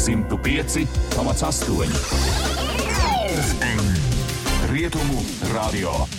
105,8 Rietumu radio.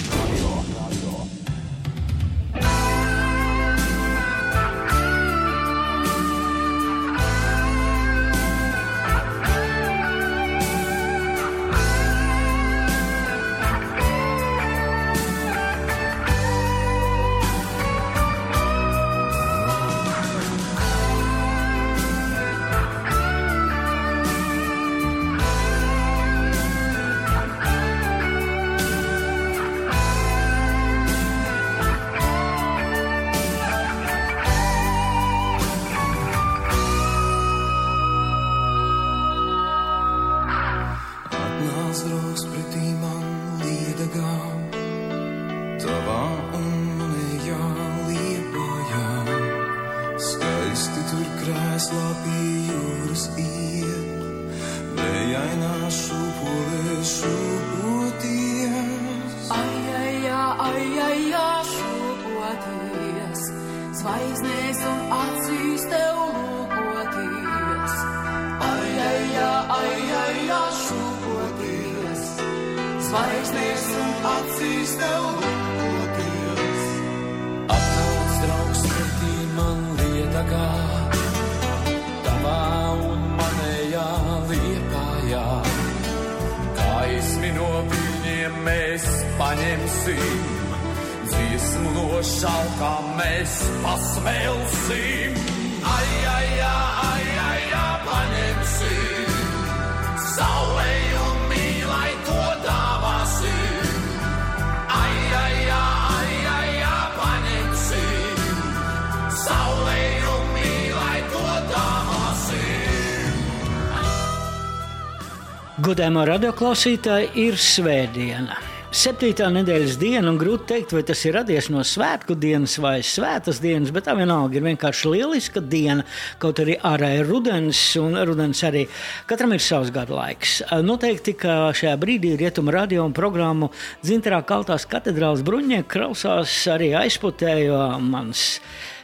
Godējumā radioklausītāji ir svētdiena. Septītā nedēļas diena, un grūti pateikt, vai tas ir radies no svētku dienas vai svētas dienas, bet tā vienalga ir vienkārši lieliska diena. Kaut arī ārā ir rudens, un rudens arī katram ir savs gada laiks. Noteikti, ka šajā brīdī rietuma radio un programmu Zintrā Kaltās katedrāls bruņnieki krausās arī aizputē, jo mans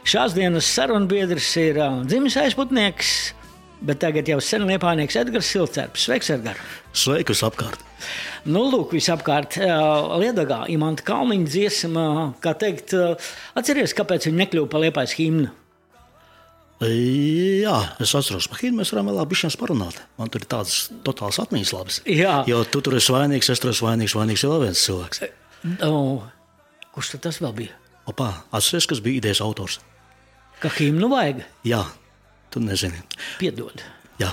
šās dienas sarunbiedrs ir dzimis aizputnieks. Bet tagad jau sen liepānieks Edgars Silcerps. Sveiks, Edgars! Sveiki, visapkārt! Nu, lūk, visapkārt Liedagā imanta kalniņa dziesma, kā teikt, atceries, kāpēc viņi nekļuva par liepais himnu? Jā, es atceros, ka himnu mēs varam vēl labi parunāt. Man tur ir tādas totālas atmiņas labas. Jā. Jo tu tur esi vainīgs, es tur esmu vainīgs, vainīgs vēl viens cilvēks. No, kurš tad tas vēl bija? Opā, atceries, kas bija idejas autors? Ka himnu vajag? Jā, Tu nezini. Piedod. Jā.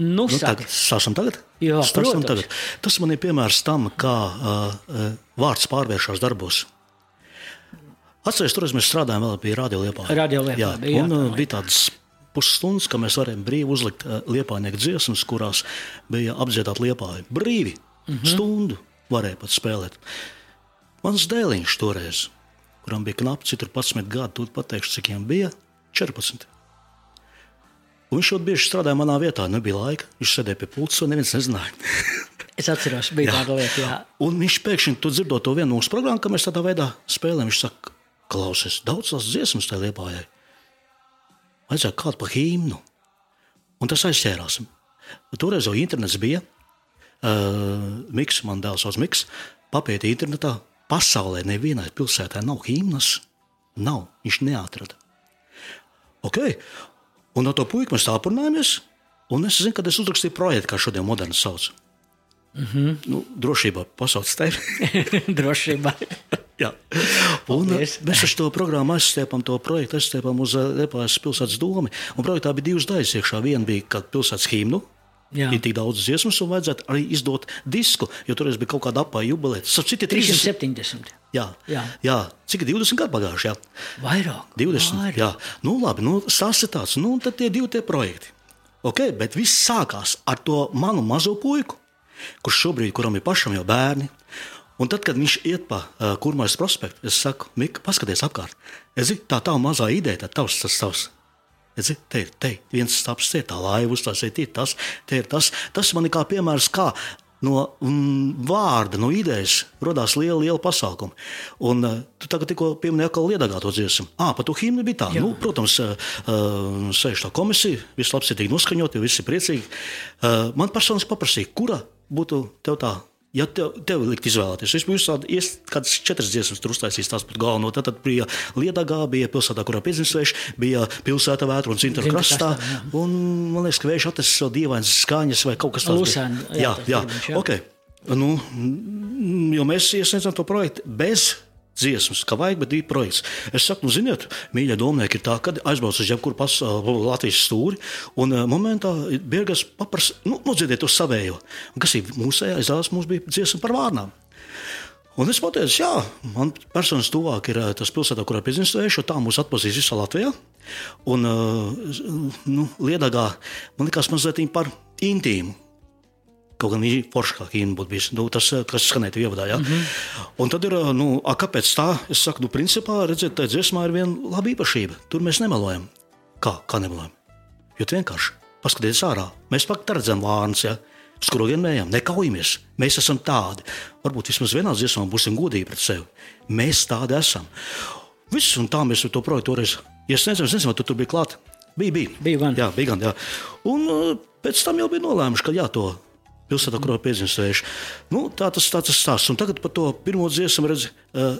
Nu, nu, tagad, sākam tagad? Jā, Stāstam tagad. Tas man ir piemērs tam, kā uh, vārds pārvēršas darbos. Atcerieties, tur mēs strādājām vēl pie radioliepā. Radioliepā jā, bija, un, jā, bija tādas pusstundas, ka mēs varējām brīvi uzlikt uh, liepainieku dziesmas, kurās bija apdziedāt liepāju. Brīvi, mm -hmm. stundu varēja pat spēlēt. Mans dēliņš toreiz, kuram bija knapi, citur 11 gadi, tu pateikšu, cik viņam bija 14. Un viņš ļoti bieži strādāja manā vietā, nebija laika. Viņš sēdēja pie pults, un neviens nezināja. es atceros, bija tāda lieta. Jā. Un viņš pēkšņi dzirdot to vienu mūsu programmu, ka mēs tādā veidā spēlējam. Viņš saka, klausies, daudz tās dziesmas tajā liepājai. Vajadzēja kādu pa himnu. Un tas aizķērās. Toreiz jau internets bija. Uh, Miks, man dēls sauc Miks, papētīja internetā. Pasaulē nevienai pilsētai nav himnas. Nav, viņš neatrada. Okay. Un no to puika mēs tā aprunājamies. Un es zinu, kad es uzrakstīju projektu, kā šodien moderni sauc. Mm -hmm. nu, drošībā pasaules tevi. drošībā. Un mēs ar to programmu aizstiepam, to projektu aizstiepam uz Lietuvas pilsētas domu. Projektā bija divas daļas iekšā. Viena bija pilsētas himnu, Jā. Ir tik daudz dziesmu, un vajadzētu arī izdot disku, jo tur bija kaut kāda apgāja jubileja. Tas ir 370. Jā, jā. jā. cik 20 gadu pagājuši? Jā. Vairāk. 20. Vairāk. Jā, nu labi, nu, stāsts ir tāds, nu tad tie divi tie projekti. Okay, bet viss sākās ar to manu mazo puiku, kurš šobrīd, kuram ir pašam jau bērni. Un tad, kad viņš iet pa uh, kurmais prospektu, es saku, Mika, paskaties apkārt. Es zinu, tā tā mazā ideja, tā tavs, tas tavs Redzi, te ir te, viens stāsts, te ir tā laiva uzstāsiet, ir tas, te ir tas. Tas man ir kā piemērs, kā no mm, vārda, no idejas radās liela, liela pasākuma. Un uh, tu tagad tikko pieminēji, ka liedagā to dziesmu. Ah, par to himnu bija tā. Jā. Nu, protams, uh, uh, sēž tā komisija, viss labsirdīgi noskaņot, visi ir priecīgi. Uh, man personīgi paprasīja, kura būtu tev tā. Ja tev, tev likt izvēlēties, es biju tādas četras dziesmas, tur uztaisījis tās par galveno. Tad, tad bija Lietuvā, bija pilsētā, kurā piedzimstvējš, bija pilsēta vētra un Zintra krastā. Un, man liekas, ka vējš atnesis šo dīvainas skaņas vai kaut kas tāds. bija. Lusēni, jā, jā, jā. jā. Okay. Nu, jo mēs iesniedzam to projektu bez dziesmas, kā vajag, bet divi projekti. Es saku, nu, ziniet, mīļie domnieki, ir tā, ka aizbrauc uz jebkuru pas- Latvijas stūri, un uh, momentā Birgas paprasa, nu, nodziediet uz savējo. Un kas ir mūsējā, izrādās, mums bija dziesma par vārnām. Un es pateicu, jā, man personīgi tuvāk ir tas pilsēta, kurā piedzimstēju, jo tā mūs atpazīst visā Latvijā. Un uh, nu, Liedagā man likās mazliet par intīmu. Kaut gan viņa foršākā kīna būtu bijusi. Nu, tas, ā, kas skanēja ievadā. Ja? Mm -hmm. Un tad ir, ā, nu, a, kāpēc tā? Es saku, nu, principā, redziet, tā dziesmā ir viena laba īpašība. Tur mēs nemelojam. Kā, kā nemelojam? Jo vienkārši paskatieties ārā. Mēs pat redzam vārnus, ja? kuru vienmējām, nekaujamies. Mēs esam tādi. Varbūt vismaz vienā dziesmā būsim godīgi pret sevi. Mēs tādi esam. Viss, un tā mēs to projektu toreiz iesniedzām. Es nezinu, vai tu tur biji klāt. Bija, bija. Bija gan. Jā, bija gan. Jā. Un uh, pēc tam jau bija nolēmuši, ka jā, to pilsētā, kurā piedzimstējuši. Nu, tā tas tas stāsts. Un tagad par to pirmo dziesmu redz, uh,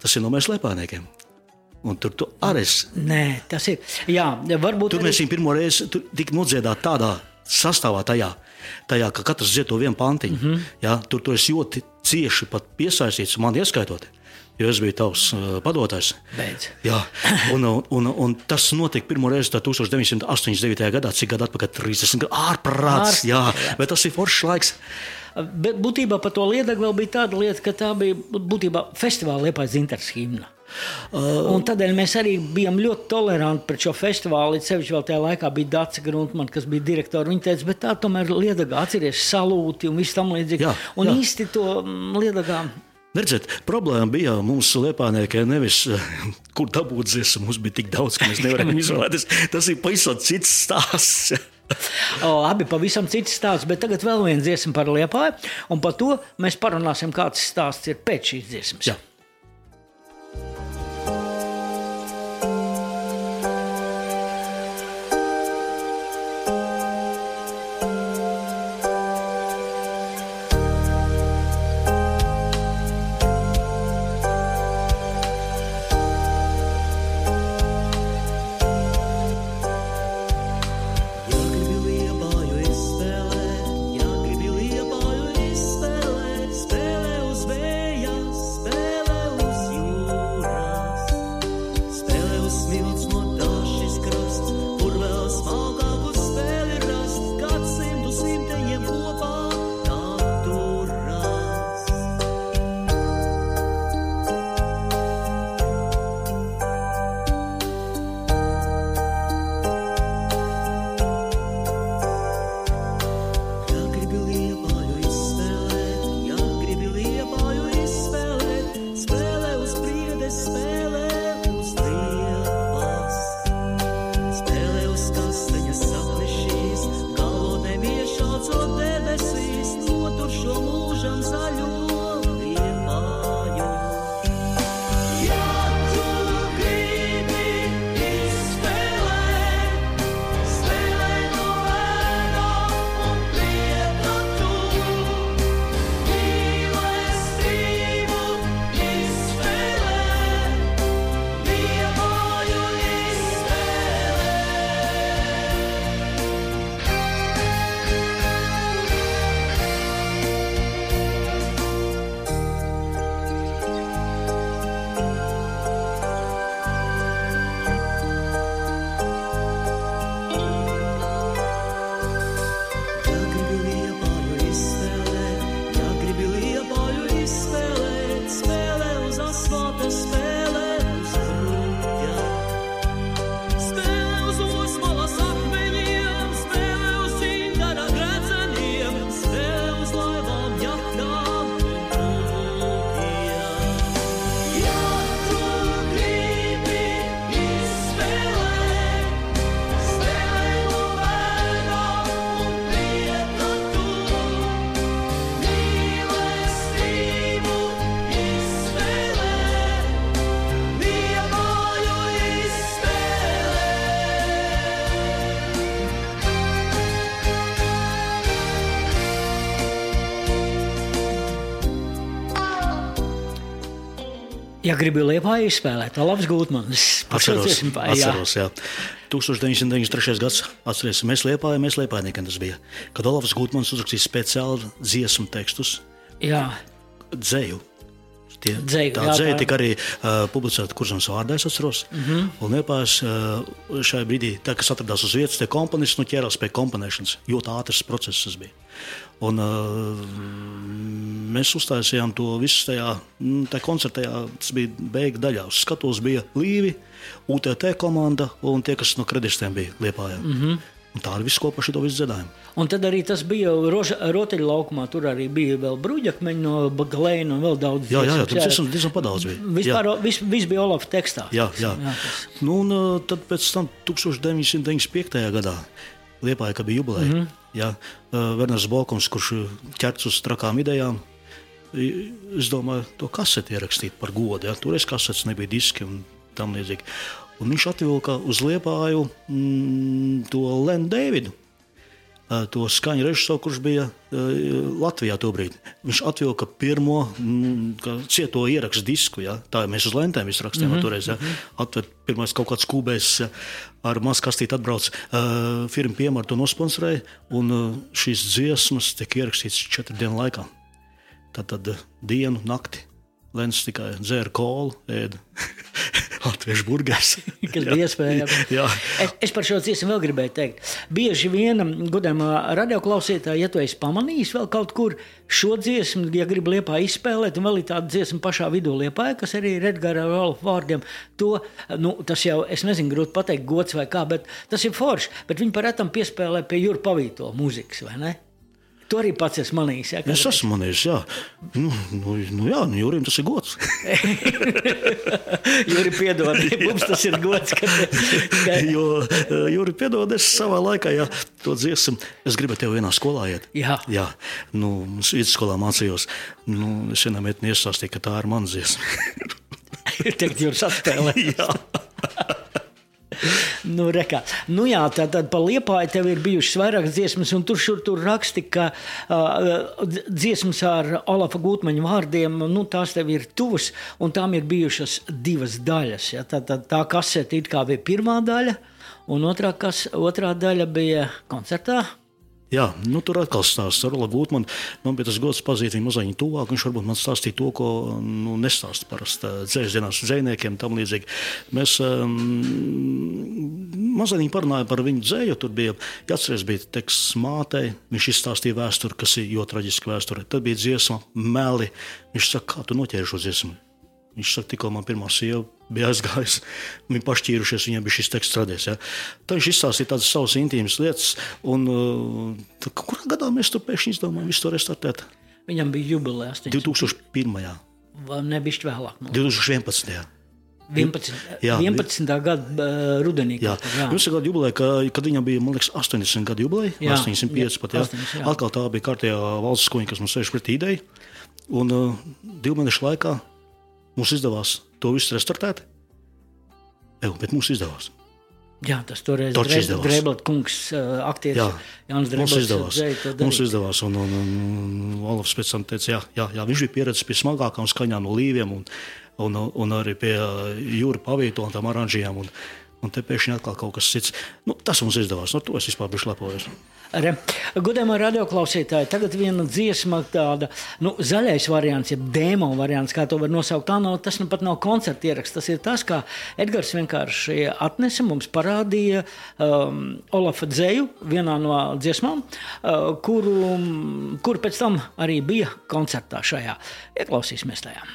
tas ir no mēs lepāniekiem. Un tur tu arī esi Nē, tas ir. Jā, varbūt Tur mēs viņu pirmo reizi tika nodziedāti tādā sastāvā, tajā, tajā ka katrs dzied to vienu pantiņu. Mm -hmm. ja, tur tu esi ļoti cieši piesaistīts, man ieskaitot, jo es biju tavs uh, padotājs. Beidz. Jā, un, un, un, tas notika pirmo reizi tā 1989. gadā, cik gadu atpakaļ, 30 gadu ārprāts. Jā, bet tas ir foršs laiks. Bet būtībā par to vēl bija tāda lieta, ka tā bija būtībā festivāla liepais dzintars himna. Uh, un tādēļ mēs arī bijām ļoti toleranti pret šo festivālu. Sevišķi vēl tajā laikā bija Dārsa Gruntmane, kas bija direktors. Viņa teica, bet tā tomēr Lietuvā atceries salūti un viss tam līdzīgi. Un jā. īsti to mm, Lietuvā. Redziet, problēma bija mums liepāniekiem nevis, eh, kur dabūt dziesmu. Mums bija tik daudz, ka mēs nevarējām izvēlēties. Tas ir pavisam cits stāsts. O, abi pavisam cits stāsts, bet tagad vēl viena dziesma par liepāju. Un par to mēs parunāsim, kāds stāsts ir pēc šīs dziesmas. Jā. Ja gribi liepā izspēlēt, tad labs gūtmanis. Atceros, atceros, jā. 1993. gads, atcerieties, mēs liepājām, mēs liepājām, tas bija. Kad Olafs Gutmans uzrakstīja speciāli dziesmu tekstus, Jā, dzēju. Tie, Dzeju, tā jā, dzēja tā- tika arī uh, publicēta Kurzemē vārdā, es atceros. Mm. -hmm. Un Liepājās uh, šajā brīdī, tā, kas atradās uz vietas, tie komponisti nu, ķērās pie komponēšanas. Ļoti ātrs process tas bija. Un, uh, mēs uztaisījām to visu tajā, mm, koncertā. Tas bija beigu daļā. Uz skatuves bija Līvi, UTT komanda un tie, kas no kreditiem bija Liepājā. Mm. -hmm. Un tā arī viss kopā šo visu dziedājumu. Un tad arī tas bija rotaļu laukumā. Tur arī bija vēl brūģakmeņi no Baglēna un vēl daudz Jā, jā, jā dziesmas, tur diezgan, diezgan padaudz bija. Jā. Vispār viss vis bija Olafa tekstā. Jā, jā. jā tas. Nu, un, uh, tad pēc tam 1995. gadā Liepāja, ka bija jubileja. Mm -hmm. Jā, uh, Werners Balkons, kurš ķerts uz trakām idejām, es domāju, to kaseti ierakstīt par godu. Ja? Toreiz kasetes nebija diski un tam līdzīgi. Un viņš atvilka uz Liepāju mm, to Lenu Dēvidu. Uh, To skaņu režisoru, kurš bija uh, Latvijā tobrīd. Viņš atvilka pirmo mm, kā cieto ierakstu disku. Ja? Tā mēs uz lentēm rakstījām mm -hmm. toreiz. Ja? Atver pirmais kaut kāds kūbējs uh, ar mazu kastīti atbrauc. Uh, firma piemēra to nosponsorēja, un uh, šīs dziesmas tika ierakstītas četru dienu laikā. Tad, tad dienu, nakti. Lens tikai dzēra kolu, ēda latviešu burgers. Kas bija iespējams? Es, es par šo dziesmu vēl gribēju teikt. Bieži vien, godamā radioklausītāja, ja tu esi pamanījis vēl kaut kur šo dziesmu, ja gribi liepā izspēlēt, un vēl ir tāda dziesma pašā vidū liepā, kas arī ir Edgara Rolofa vārdiem, to, nu, tas jau, es nezinu, grūti pateikt, gods vai kā, bet tas ir forši. Bet viņi parētam piespēlē pie Jūra Pavīto mūzikas, vai ne? To arī pats esmu manījis. Ja, Es esmu manījis, jā. Nu, nu, nu, jā, nu, Jurim tas ir gods. Jūri piedod, mums tas ir gods, ka, ka jo uh, Jurim piedod, es savā laikā, ja to dziesmu, es gribēju tev vienā skolā iet. Jā. Jā, nu, es vidusskolā mācījos. Nu, es vienam meitnei iestāstīju, ka tā ir mana dziesma. Teikt, jūs atspēlējat. jā. Nu, rekā. nu jā, tā tad par liepāju tev ir bijušas vairākas dziesmas, un tur šur tur raksti, ka uh, dziesmas ar Olafa Gutmaņa vārdiem, nu, tās tev ir tuvas, un tām ir bijušas divas daļas. Ja? Tā, tā, tā kasete it kā bija pirmā daļa, un otrā, kas, otrā daļa bija koncertā. Jā, nu, tur atkal stāsta ar Ola Gutmanu. Man bija tas gods pazīt viņu mazliet tuvāk. Viņš varbūt man stāstīja to, ko nu, nestāsta parasti dzēsdienās dzējniekiem tam līdzīgi. Mēs um, mazliet parunājām par viņu dzēju. Tur bija, ja atceries, bija teksts mātei. Viņš izstāstīja vēsturi, kas ir ļoti traģiska vēsture. Tad bija dziesma meli. Viņš saka, kā tu noķēri šo dziesmu? Viņš saka, tikko man pirmā sieva bija aizgājusi, viņi pašķīrušies, viņiem bija šis teksts radies. Ja. Tad viņš izstāstīja tādas savas intīmas lietas, un uh, tad kurā gadā mēs tur pēkšņi izdomājām visu to restartēt? Viņam bija jubileja 2001. vai ne bišķi vēlāk. Nu, 2011. 11. Jā, 11. gada uh, rudenī. Jā, kad, Jums ir gada jubileja, ka, kad viņam bija liekas, 80 gadu jubileja, Jā, 85 jā, pat. Jā. 80, jā. Atkal tā bija kārtējā valsts skoņa, kas mums sēž pretī idejai. Un uh, divu mēnešu laikā mums izdevās to visu restartēt. Eju, bet mums izdevās. Jā, tas toreiz bija. Dreblats, kungs, aktieris. Jā, Jānis mums Dreblats izdevās. Mums izdevās. Un, un, un, un Olafs pēc tam teica, jā, jā, jā, viņš bija pieredzējis pie smagākām skaņām no līviem un, un, un arī pie jūra pavīto un tām oranžijām. Un, un te pēkšņi atkal kaut kas cits. Nu, tas mums izdevās. No to es vispār biju lepojis. Godējumā radioklausītāji, tagad viena dziesma, tāda nu, zaļais variants, jeb demo variants, kā to var nosaukt. Tā nav, tas nu pat nav koncerta ieraksts. Tas ir tas, kā Edgars vienkārši atnesa mums parādīja um, Olafa dzēju vienā no dziesmām, uh, kuru, kuru pēc tam arī bija koncertā šajā. Ieklausīsimies tajā.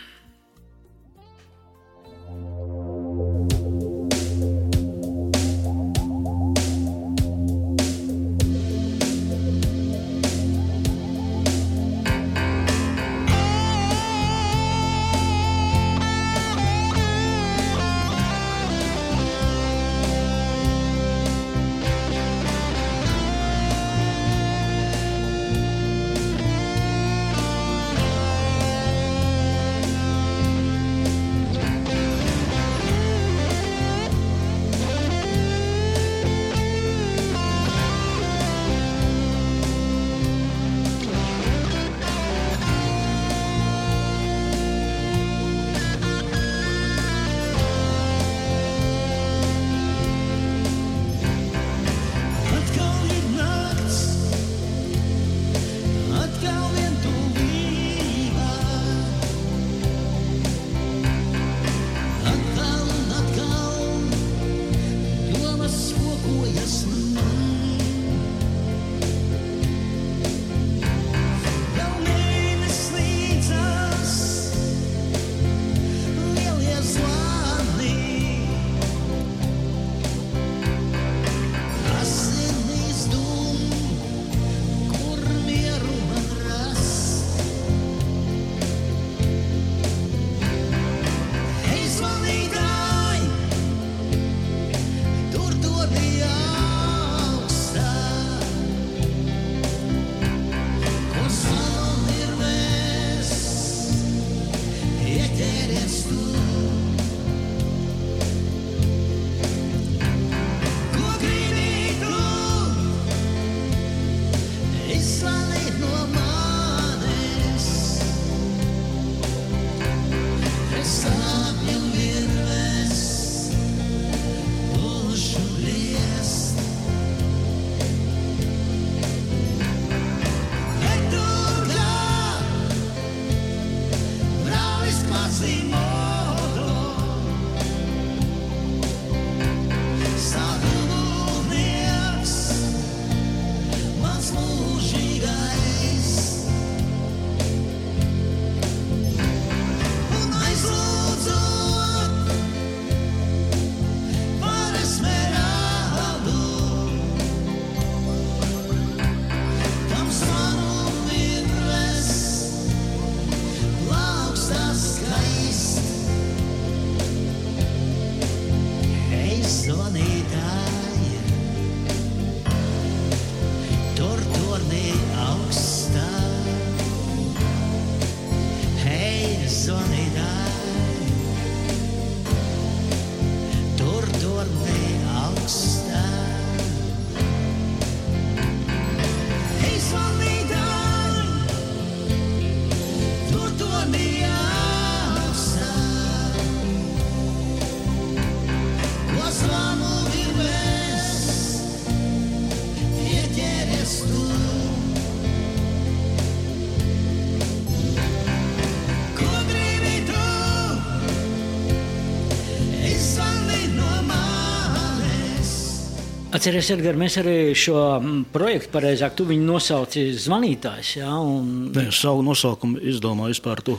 Atcerieties, Edgars, mēs arī šo mm, projektu, pareizāk, tu viņu nosauci zvanītājs. Ja, un, Nē, savu nosaukumu izdomāju vispār tu.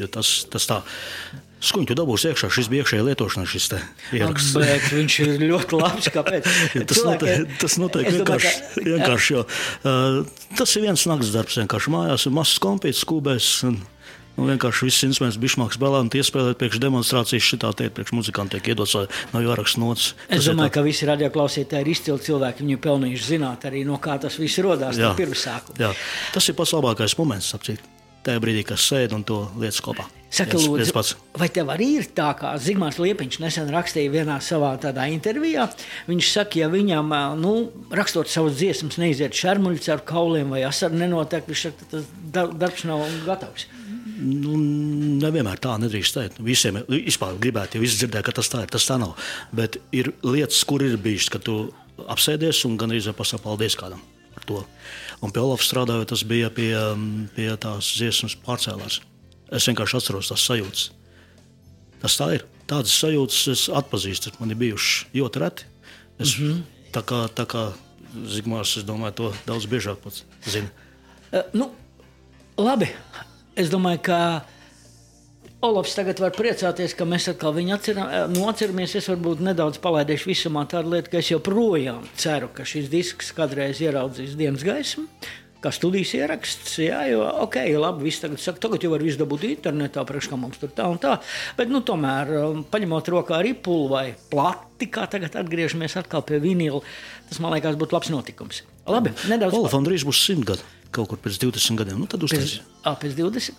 jo Tas, tas tā. Skuņi, tu dabūsi iekšā, šis bija iekšējā lietošanā, šis ieraksts. Bet viņš ir ļoti labs. Kāpēc? Tas notiek, tas notiek Es domāju, vienkārši. vienkārši jo, uh, tas ir viens nakts darbs. Vienkārši mājās ir mazs kompīts, skūbēs. Un, nu, vienkārši viss instruments bija šmaks spēlē un iespējot priekš demonstrācijas šitā tie priekš muzikantiem tiek iedots, lai nav jāraksta nots. Es domāju, ka visi radioklausītāji ir izcili cilvēki. Viņi pelnījuši zināt arī no kā tas viss radās no pirmsākuma. jā, tas ir pats labākais moments, apcīt. Tajā brīdī, kad sēž un to lietas kopā. Saka, Viens- lūdzu, viens vai tev arī ir tā, kā Zigmārs Liepiņš nesen rakstīja vienā savā tādā intervijā? Viņš saka, ja viņam, nu, rakstot savus dziesmas, neiziet šarmuļs ar kauliem vai asaru nenotiek, viņš saka, tas dar- darbs nav gatavs. Nu, nevienmēr tā nedrīkst teikt. Visiem vispār gribētu, ja visi dzirdēja, ka tas tā ir. Tas tā nav. Bet ir lietas, kur ir bijis, ka tu apsēdies un gan arī pasakā paldies kādam. Un pie Olafa strādājot, tas bija pie, pie tās dziesmas pārcēlās. Es vienkārši atceros tās sajūtas. Tas tā ir. Tādas sajūtas es atpazīstu. Man ir bijušas ļoti reti. Es, mm -hmm. tā, kā, tā kā Zigmārs, es domāju, to daudz biežāk pats zina. Uh, nu, labi, es domāju, ka Olofs tagad var priecāties, ka mēs atkal viņu atceram, nu, atceramies. Es varbūt nedaudz palaidīšu visumā tādu lietu, ka es joprojām ceru, ka šis disks kādreiz ieraudzīs dienas gaismu. Kā studijas ieraksts, jā, jo, ok, labi, viss tagad saka, tagad jau var visu dabūt internetā, priekš kā mums tur tā un tā. Bet, nu, tomēr, um, paņemot rokā ripulu vai plati, kā tagad atgriežamies atkal pie vinila, tas, man liekas, būtu labs notikums. Labi, nedaudz Olafam drīz būs simt gadi. Kaut kur pēc 20 gadiem. Nu, tad Pēc, uztaisīs. à, pēc 20.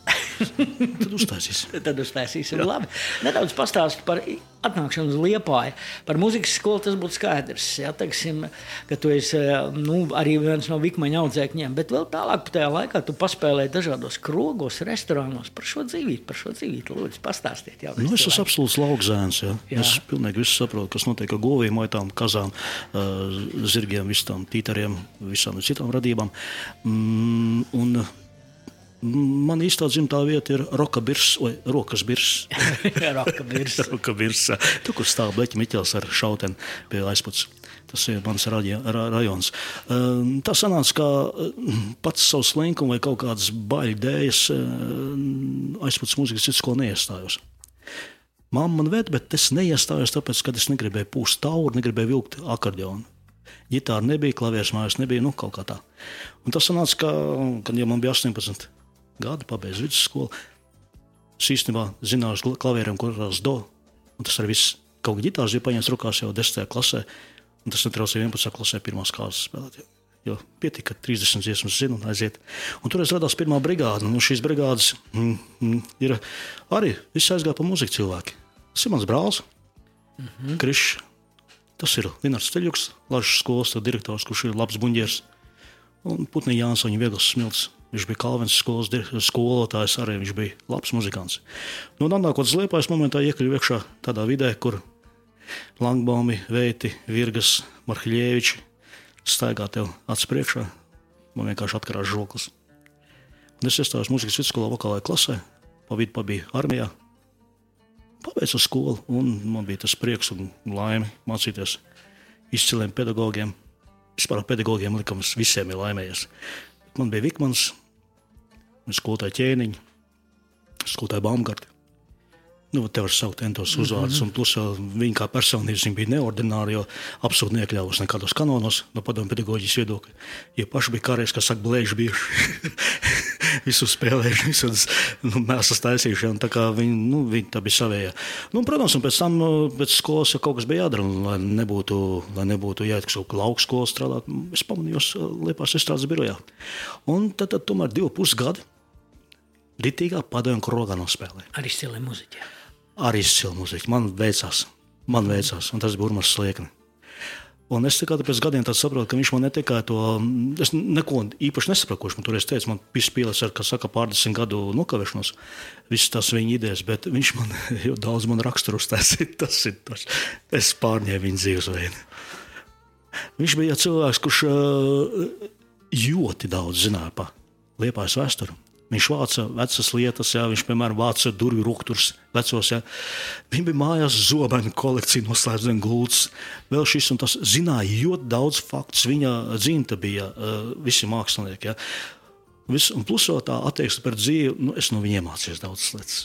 Tad uztaisīs. Tad uztaisīsim. Labi. Nedaudz pastāstīt par atnākšanu uz Liepāju. Par muzikas skolu tas būtu skaidrs. Jā, teiksim, ka tu esi nu, arī viens no vikmaņa audzēkņiem, bet vēl tālāk tajā laikā tu paspēlēji dažādos krogos, restorānos par šo dzīvību. Par šo dzīvību lūdzu pastāstiet. Jā, Nu, es esmu absolūts laukzēns. Ja. Jā. Es pilnīgi visu saprotu, kas notiek ar govīm, aitām, kazām, zirgiem, visām tītariem, visām citām radībām. Mm, un, Man īstā dzimtā vieta ir Roka Birs vai Rokas Birs. Raka virs. Roka Birs. Tur, kur stāv Bleķa Miķels ar šauteni pie aizputs. Tas ir mans raģi- ra, rajons. Um, Tas sanāca, ka uh, pats savs linkums vai kaut kādas baļu dēļas aizputs mūzikas vidusskolu neiestājos. Māma man ved, bet es neiestājos, tāpēc, ka es negribēju pūst tauru, negribēju vilkt akordeonu. Gitāra nebija, klavieres mājās nebija, nu, kaut kā tā. Un tas sanāca, ka, kad jau man bija 18 gadi, pabeidzu vidusskolu, es īstenībā zināju uz klavierēm, kurās do, un tas arī viss. Kaut kā ģitārs bija paņemts rokās jau 10. klasē, un tas netraucēja 11. klasē pirmās kārtas spēlēt. Jo, jo pietika, ka 30 dziesmas zinu un aiziet. Un tur radās pirmā brigāde, un šīs brigādes mm, mm, ir arī viss aizgāja pa muziku cilvēki. Tas ir mans brālis, mm -hmm. Krišs. Tas ir Linnards Teļuks, Latvijas skolas direktors, kurš ir labs buļģers. Un Putnī Jānis, viņa viegls smilts. Viņš bija Kalvins skolas skolotājs, arī viņš bija labs muzikants. Nu, un atnākot uz Liepājas momentā iekļuvu iekšā tādā vidē, kur Langbaumi, Veiti, Virgas, Marhļieviči staigā tev acis priekšā. Man vienkārši atkarās žoklis. Un es iestājos muzikas vidusskolā vokālajā klasē, pa vidu pabiju armijā. Pabeidzu skolu, un man bija tas prieks un laime mācīties izciliem pedagogiem. Vispār pedagogiem likums visiem ir laimējies. Man bija Vikmans, skolotāja ķēniņa, skolotāja Baumgarta. Nu, te var saukt entos uzvārdus, mm -hmm. un plus vēl viņa kā personības viņa bija neordināra, jo absolūti neiekļāvās nekādos kanonos no padomu pedagoģijas viedokļa. Ja paši bija kādreiz, kas saka, blēži bijuši. visu spēlējuši, visas nu, mēslas taisīšanu. Tā viņi, nu, viņi tā bija savējā. Nu, protams, un pēc tam pēc skolas jau kaut kas bija jādara, un, lai nebūtu, lai nebūtu jāiet kaut kā lauka skolā strādāt. Es pamanījos Liepās izstrādes birojā. Un tad, tad tomēr divu pusgadu ritīgā padomju krogā nospēlēja. Arī stilē muziķi. Arī izcila muzika. Man veicās, man veicās, un tas bija Burmas sliekni. Un es tikai pēc gadiem saprotu, ka viņš man ne tikai to, es neko īpaši nesapratu, ko viņš man toreiz teica. Man bija spīlis ar, kā saka, pārdesmit gadu nokavēšanos, visas tās viņa idejas, bet viņš man jau daudz man raksturu uztaisīja. Tas ir tas, es pārņēmu viņa dzīvesveidu. Viņš bija cilvēks, kurš ļoti daudz zināja par Liepājas vēsturi. Viņš vāca vecas lietas, jā, viņš, piemēram, vāca durvju rūkstošus vecos. Jā. Viņam bija mājās zobenu kolekcija, noslēgta zem gultas. Vēl šis un tas zināja ļoti daudz faktu. Viņa dzimta bija uh, visi mākslinieki. Jā. Vis, un plus vēl tā attieksme pret dzīvi, nu, es no viņiem mācījos daudz lietas.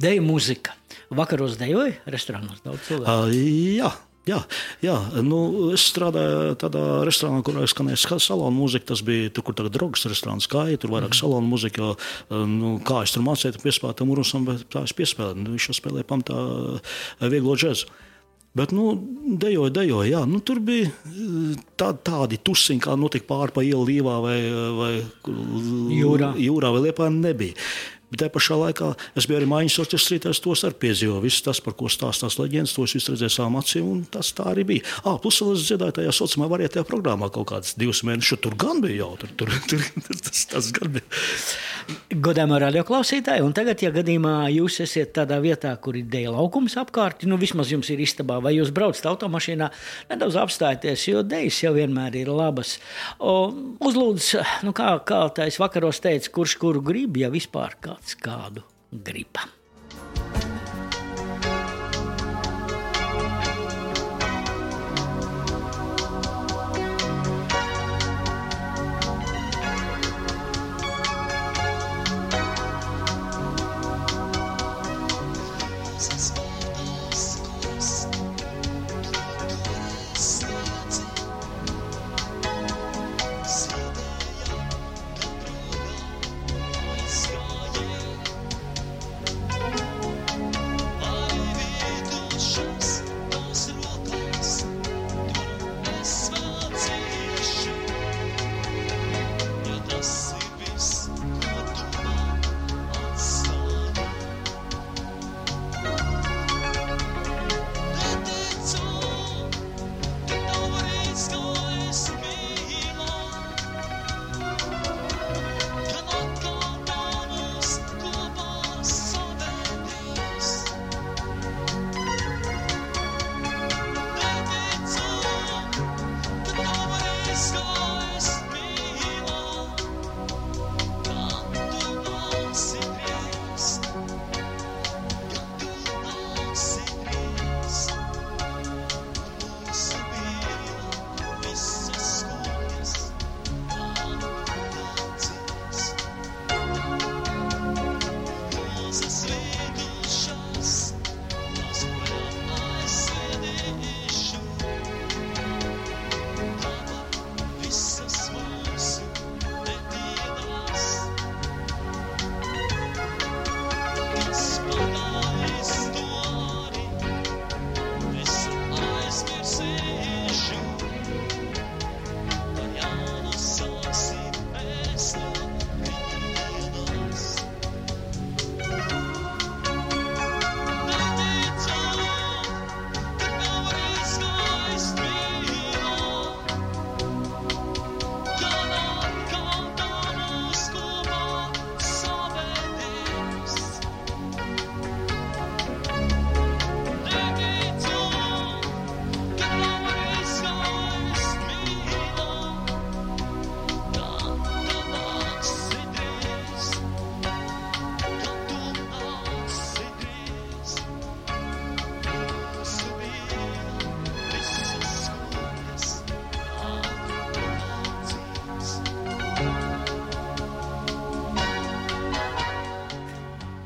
Deju muzika. Vakaros dejoju restorānos daudz cilvēku. Uh, jā, Jā, jā nu, es strādāju tādā restorānā, kur skanēja salonu mūzika. Tas bija tur, kur tagad draugs restorāns gāja. Tur vairāk mm. salonu mūzika, jo nu, kā es tur mācīju, piespēlēt tam urusam, bet tā es piespēlēju. Nu, viņš jau spēlēja pamatā vieglo džēzu. Bet, nu, dejoja, dejoja. Jā, nu, tur bija tā, tādi tusiņi, kā notika pāri pa ielu Līvā vai, vai Jūrā. jūrā vai Liepā. Nebija. Bet tajā pašā laikā es biju arī mājiņas orķestrī, tas tos arī piedzīvoju. Viss tas, par ko stāsta tās leģendas, tos es redzēju savām acīm, un tas tā arī bija. Ah, plus vēl es dziedāju tajā saucamā variētajā programmā kaut kādas divas mēnešus. Tur gan bija jautri, tur, tur, tur tas, tas gan bija. Godāmā radioklausītāji, un tagad, ja gadījumā jūs esat tādā vietā, kur ir dēļa laukums apkārt, nu vismaz jums ir istabā, vai jūs braucat automašīnā, nedaudz apstājieties, jo dēļas jau vienmēr ir labas. O, uzlūdz, nu kā, kā tā es vakaros teicu, kurš kuru grib, ja vispār kāds kādu grib.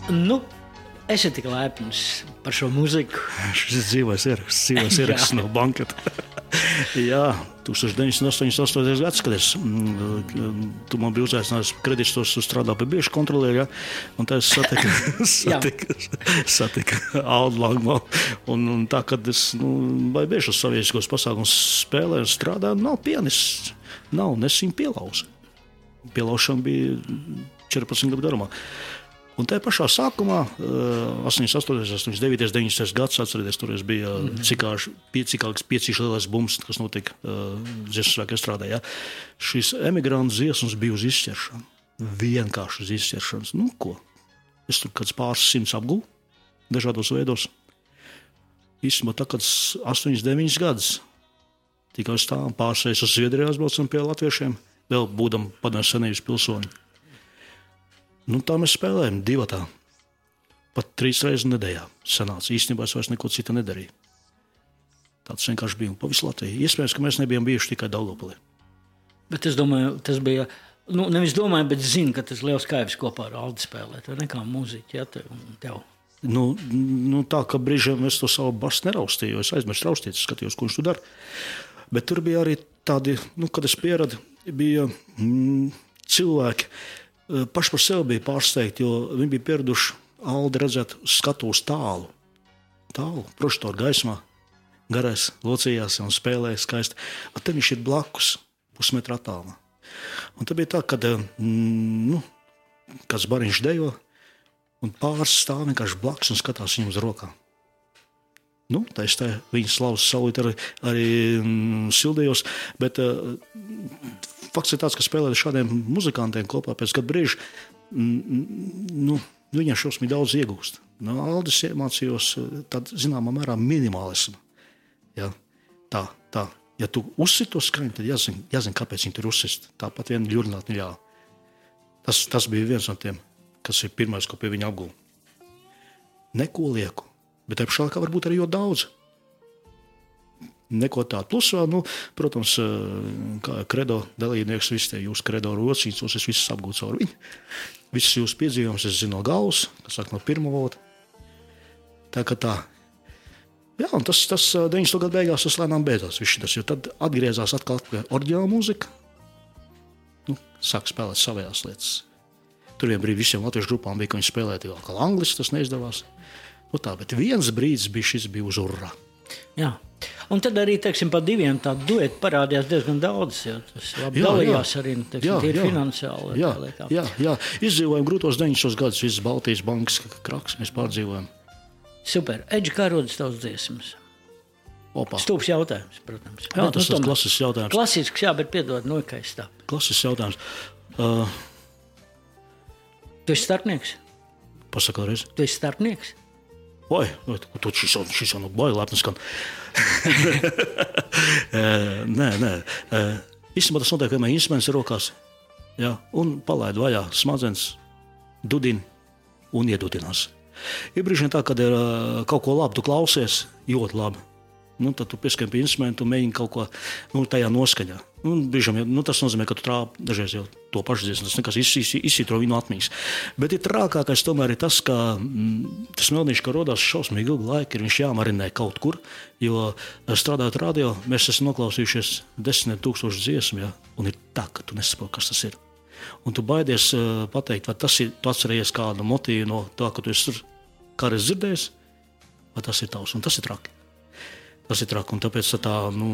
Nu, esat tik lepns par šo mūziku. Šis ir dzīvais ieraksts, dzīvais Jā. ieraksts no banketa. Jā, 1988. gads, kad es, mm, tu man biji uzaicinājis kredītos strādāt pie bieža kontroliera, ja? un tā es satiku, satiku, satiku Aldu Langmo. Un, un tā, kad es, nu, vai bieži uz saviesiskos pasākumus spēlēju un strādāju, nav pianists, nav, nesim pielauzi. Pielaušana bija 14 gadu garumā. Un tajā pašā sākumā, eh, 88, 89, 90 gads, atcerieties, tur bija piecīgāks, piecīgs lielais bums, kas notika uh, dziesmu svētku strādē. Ja? Šis emigrants dziesmas bija uz izšķiršanu. Vienkārši uz izšķiršanas. Nu, ko? Es tur kāds pāris simts apgūlu dažādos veidos. Īstenībā tā kā 8, 9 gadus tikai uz tām pārsēs uz Zviedriju aizbraucam pie latviešiem, vēl būdam padomju senības pilsoņi. Nu, tā mēs spēlējam divi. Pat trīs reizes nedēļā. Sanāca. Īstenībā es vairs neko citu nedarīju. Tāds vienkārši bija pa visu Latviju. Iespējams, ka mēs nebijām bijuši tikai Daugopilī. Bet es domāju, tas bija. Nu, nevis domāju, bet zinu, ka tas liels kaivs kopā ar Aldi spēlēt. Vai ne kā mūziķi, ja tev, tev. Nu, nu, tā kā brīžiem es to savu basu neraustīju, es aizmirsu raustīt, es skatījos, ko viņš tur dara. Bet tur bija arī tādi, nu, kad es pieradu, bija mm, cilvēki, paši par sevi bija pārsteigti, jo viņi bija pieraduši Aldi redzēt skatuves tālu, tālu, prožektoru gaismā, garais, locījās un spēlēja skaisti. Un te viņš ir blakus, pusmetra attālumā. Un tad bija tā, ka mm, nu, kāds bariņš dejo, un pāris stāv vienkārši blakus un skatās viņam uz rokām. Nu, tā ir tā viņa slavas salīta arī, arī sildījos. Bet uh, fakts ir tāds, ka spēlēt ar šādiem muzikantiem kopā pēc kāda brīža, mm, nu, viņiem šausmīgi daudz iegūst. No Aldis iemācījos tādu zināmā mērā minimālismu. Ja? Tā, tā. Ja tu uzsiti to skaņu, tad jāzina, jāzina kāpēc viņi tur uzsist. Tāpat vien ļurnāt neļāva. Tas, tas bija viens no tiem, kas ir pirmais, ko pie viņa apgūta. Neko lieku, bet te pašā laikā varbūt arī ļoti daudz. Neko tādu. Plus, vēl, nu, protams, kā kredo dalībnieks, tie jūsu kredo rocītos, es visus apgūstu caur viņu. Visus jūsu piedzīvojumus es zinu no galvas, kas saka no pirmā vota. Tā kā tā. Jā, un tas, tas 90. gadu beigās tas lēnām beidzās. Tas, tad atgriezās atkal pie oriģināla mūzika. Nu, sāk spēlēt savas lietas. Tur vienā brīdī visiem latviešu grupām bija, ka viņi spēlēja tikai angļuiski, tas neizdevās. Nu, tā, bet viens brīdis bija šis bija uz urā. Jā. Un tad arī teiksim, par diviem tādiem duetiem parādījās diezgan daudz. Jā, tas labi Jā, dalījās jā. arī nu, teiksim, Jā, jā. finansiāli. Jā, lietā. jā, jā. izdzīvojām grūtos 90. gadus, visas Baltijas bankas kraks, mēs pārdzīvojām. Super. Edži, kā rodas tavs dziesmas? Opa. Stūps jautājums, protams. Jā, Bet, tas ir tomēr- klasisks jautājums. Klasisks, jā, bet piedod, nu, ka es tā. Klasisks jautājums. Uh, Tu esi starpnieks? Pasaka reiz. Tu esi starpnieks? Oi, oi, tu šis šis jau nu baigi lepni skan. Eh, nē, nē. Īstenībā tas notiek, man instruments rokās. Jā, un palaid vaļā smadzenes, dudina un iedudinās. Ir brīži tā, kad ir kaut ko labi, tu klausies, ļoti labi. Nu, tad tu pieskari pie instrumenta un mēģini kaut ko nu, tajā noskaņā. Nu, jau- nu, tas nozīmē, ka tu trāpi dažreiz jau to pašu dziesmu. Tas nekas izsītro viņu atmiņas. Bet ir trākākais tomēr ir tas, ka mm, tas melnīšs, ka radās šausmīgi ilgu laiku, ir viņš jāmarinē kaut kur. Jo eh, strādājot radio, mēs esam noklausījušies desmit tūkstošu dziesmu, ja, un ir tā, ka tu nesaproti, kas tas ir. Un tu baidies uh, pateikt, vai tas ir, tu atceries kādu motīvu no tā, ka tu esi kādreiz dzirdējis, vai tas ir tavs, un tas ir traki. Tas ir traki. Tāpēc tā, nu,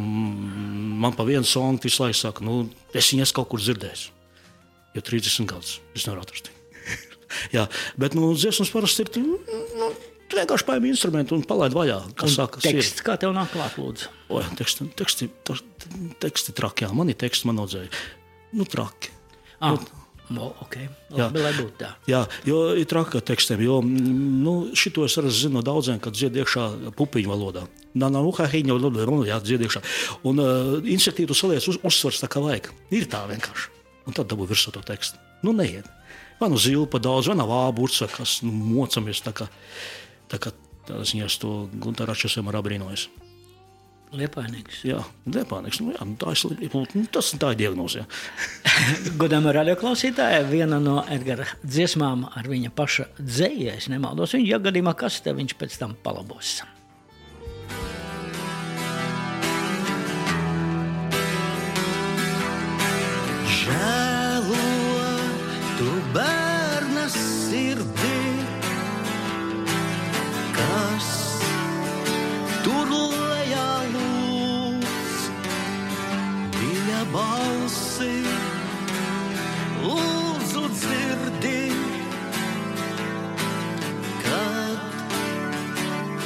man pa vienu songu visu laiku saka, nu, es viņu esmu kaut kur dzirdējis. Jau 30 gadus es nevaru atrast. Jā, bet nu, dziesmas parasti ir. Nu, tu vienkārši paņem instrumentu un palaid vaļā. Kas saka, Teksts, kā tev nāk klāt, lūdzu? Oi, teksti, teksti, teksti traki, jā, man ir teksti, man audzēja. Nu, traki. Ah, no, ok. Labi, lai būtu tā. Jā, jo ir traki ar tekstiem. Jo mm, nu, šito es arī zinu no daudziem, kad dzied iekšā pupiņu valodā. Nā, nav uhāhiņa, jā, dzied iekšā. Un uh, insektīvu tu saliec uz, uzsvars tā kā vajag. Ir tā vienkārši. Un tad dabū virsū to tekstu. Nu, neiet. Vai nu zilpa daudz, vai nav āburts, vai kas nu, mocamies. Tā kā, tā kā tādā ziņā es to Guntāračus vienmēr abrīnojos. Liepainieks. Jā, liepainieks. Nu, jā, nu tā ir nu, nu, tas, tā ir diagnoze. Godam radioklausītājai viena no Edgara dziesmām ar viņa paša dzējē, es nemaldos. Viņa, ja gadījumā kas te viņš pēc tam palabos. Žēlo, tu bērni. Balsi, lūdzu dzirdi, kad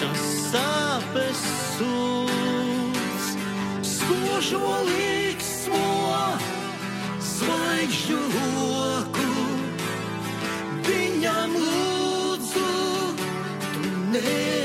tas sāpes sūds, spožo līksmo, zvaigžņu loku, viņam lūdzu, tu neaizliedz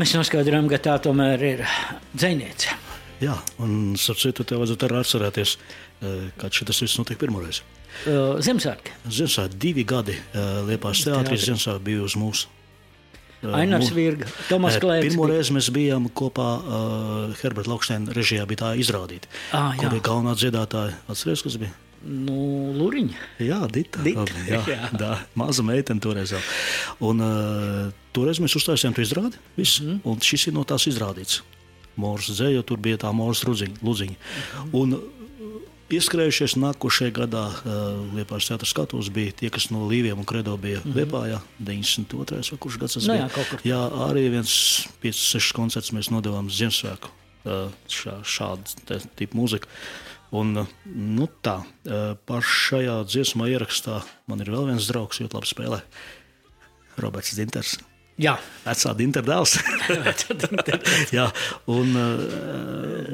Mēs noskaidrojam, ka tā tomēr ir dziniece. Jā, un starp citu, tev vajadzētu arī atcerēties, eh, kad šis viss notika pirmoreiz. Zemesvētki. Ziemassvētku divi gadi eh, Liepājas teātris Ziemassvētku bija uz mūsu. eh, mūsu- Virga, Tomas Eh, Klēns. Pirmo reizi mēs bijām kopā uh, Herberta Lauksteina režijā, bija tā izrādīta. Jā. kur bija galvenā dziedātāja? Atceries, kas bija? Nu, Luriņa. Jā, Dita. Dita, jā, jā. tā maza meitene toreiz vēl. Un uh, toreiz mēs uztaisījām to izrādi, Mhm. mm. un šis ir no tās izrādīts. Mūrs dzēja, tur bija tā mūrs ludziņa. Mhm. Un uh, ieskrējušies nākošajā gadā uh, Liepājas teātris skatos bija tie, kas no Līviem un Kredo bija mm -hmm. Liepājā, 92. vai kurš gads tas Nu bija. jā, kaut kur. jā, arī viens 5-6 koncerts mēs nodevām Ziemassvētku uh, šā, šādu tipu mūziku. Un, nu, tā, pašā dziesmā ierakstā man ir vēl viens draugs, ļoti labi spēlē. Roberts Dinters. Jā, Vecā Dintera dēls. Jā, un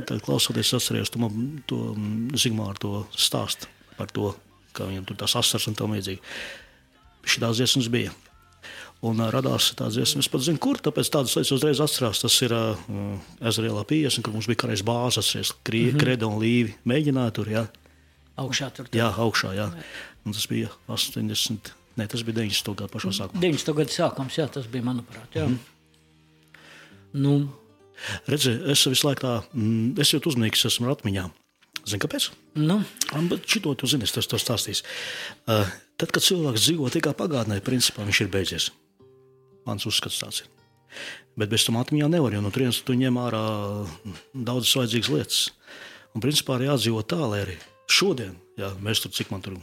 tad klausoties, atcerējos to, to Zigmāru to stāstu par to, ka viņam tur tās asaras un tam līdzīgi. Šī tās dziesmas bija. Un uh, radās tādas dziesmas, es pat zinu, kur. Tāpēc tādas lietas uzreiz atcerās. Tas ir uh, Ezreālā 50, kur mums bija kādreiz bāzes, Krie, mm -hmm. Kredo un Līvi. Mēģināja tur, jā, augšā tur. jā augšā, jā. Un tas bija 80, ne, tas bija 90 gadu pašā sākumā. 90. gada sākums, jā, tas bija, manuprāt. Jā. Mm. Nu, Redzi, es visu laiku tā, mm, es jūtu uzmanīgs, esmu ar atmiņām. Zini, kāpēc? nu, Un, Bet šito tu zini, es to stāstīšu. Uh, tad, kad cilvēks dzīvo tikai pagātnē, principā viņš ir beidzies. Mans uzskats tāds ir. Bet bez tam atmiņā nevar, jo no turienes tu ņem ārā daudzas vajadzīgas lietas. Un principā ir jādzīvo tā, lai arī šodien, jā, mēs tur cik man tur.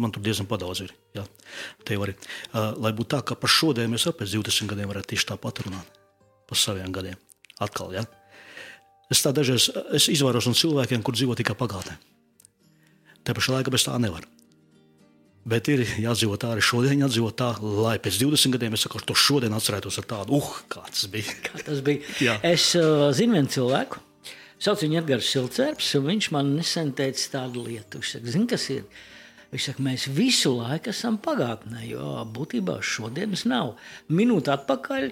Man tur diezgan daudz ir. Jā, teorija. Uh, lai būtu tā, ka par šodienu mēs arī pēc 20 gadiem varētu tieši tāpat runāt par saviem gadiem. Atkal, ja? Es tā dažreiz es izvairos no cilvēkiem, kur dzīvo tikai pagātnē. Te pašā laikā bez tā nevar. Bet ir jādzīvot tā arī šodien, jādzīvot tā, lai pēc 20 gadiem es saku, to šodien atcerētos ar tādu, uh, kāds tas bija. kā tas bija. Jā. Es uh, zinu vienu cilvēku, sauc viņu Edgars Silcērs, un viņš man nesen teica tādu lietu. Viņš saka, zini, kas ir? Viņš saka, mēs visu laiku esam pagātnē, jo būtībā šodienas nav. Minūte atpakaļ.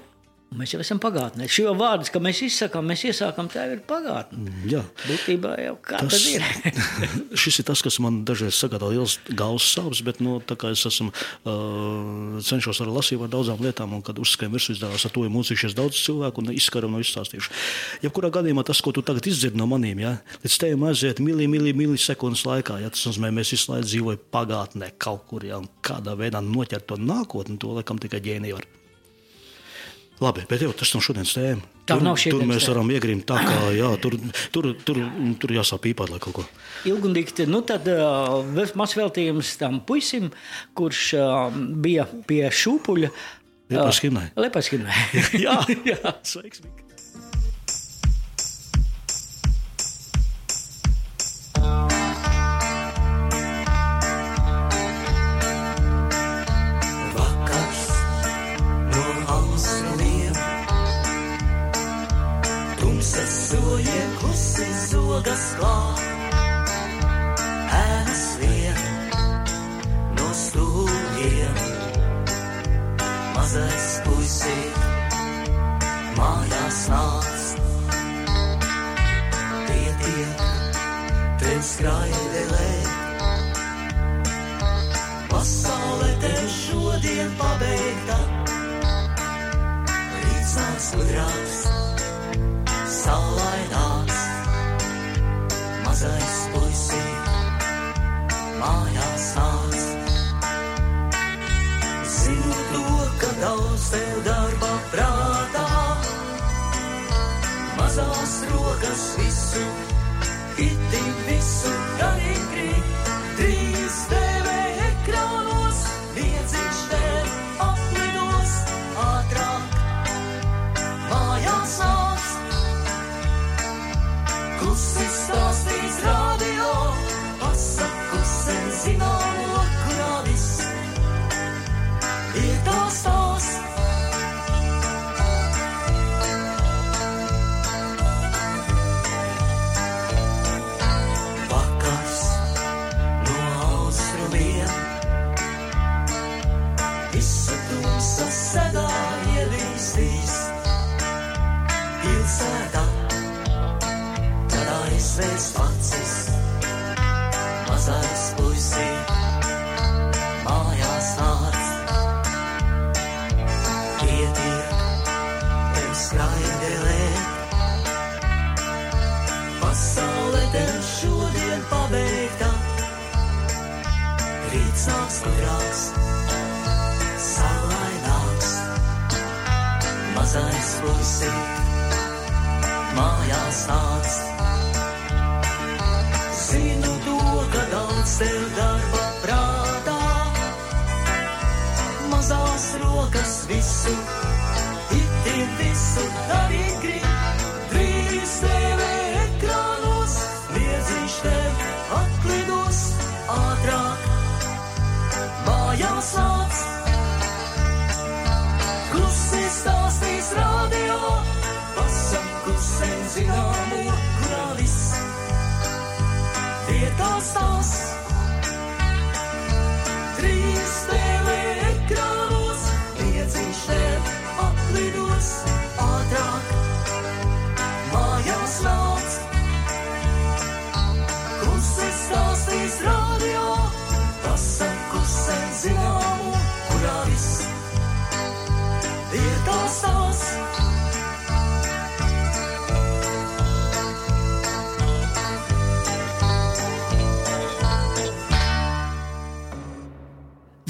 Mēs jau esam pagātnē. Šo vārdu, ka mēs izsakām, mēs iesākam, tā ir pagātne. Jā. Būtībā jau Tas- ir. Šis ir tas, kas man dažreiz sagādā liels galvas sāpes, bet nu, tā kā es esmu uh, cenšos arī lasīt par daudzām lietām, un kad uzskatām virsū izdevās, ar to ir mūcījušies daudz cilvēku un izskaram no izstāstījuši. Jebkurā gadījumā tas, ko tu tagad izdzirdi no maniem, ja, līdz tev aiziet mili, mili, milisekundes laikā, ja tas nozīmē, mēs visu laiku dzīvojam pagātnē kaut kur, ja, un kādā veidā noķert to nākotni, to laikam tikai ģēnija var. Labi, bet jau tas nav šodienas tēma. Tā tur, nav tur šodienas mēs tēma. varam iegrimt tā, kā jā, tur, tur, tur, tur jāsāp pīpāt, lai kaut ko. Ilgi un dikti. Nu, tad uh, mazs veltījums tam puisim, kurš uh, bija pie šūpuļa. Liepājas himnai. Lepas himnai. Jā, Jā. sveiks. Mika. Klusi zogas klāt. Ēnas vien no stūriem. Mazais puisīt mājās nāc. Pietiek, tev skraidelē. Pasaule tev šodien pabeigta. Rīts nāks gudrāks, prātā. Mazās rokas visu, itin visu darīt grib. Trīs TV ekrānos, liedziņš sen zināmo, kurā viss vietās tās.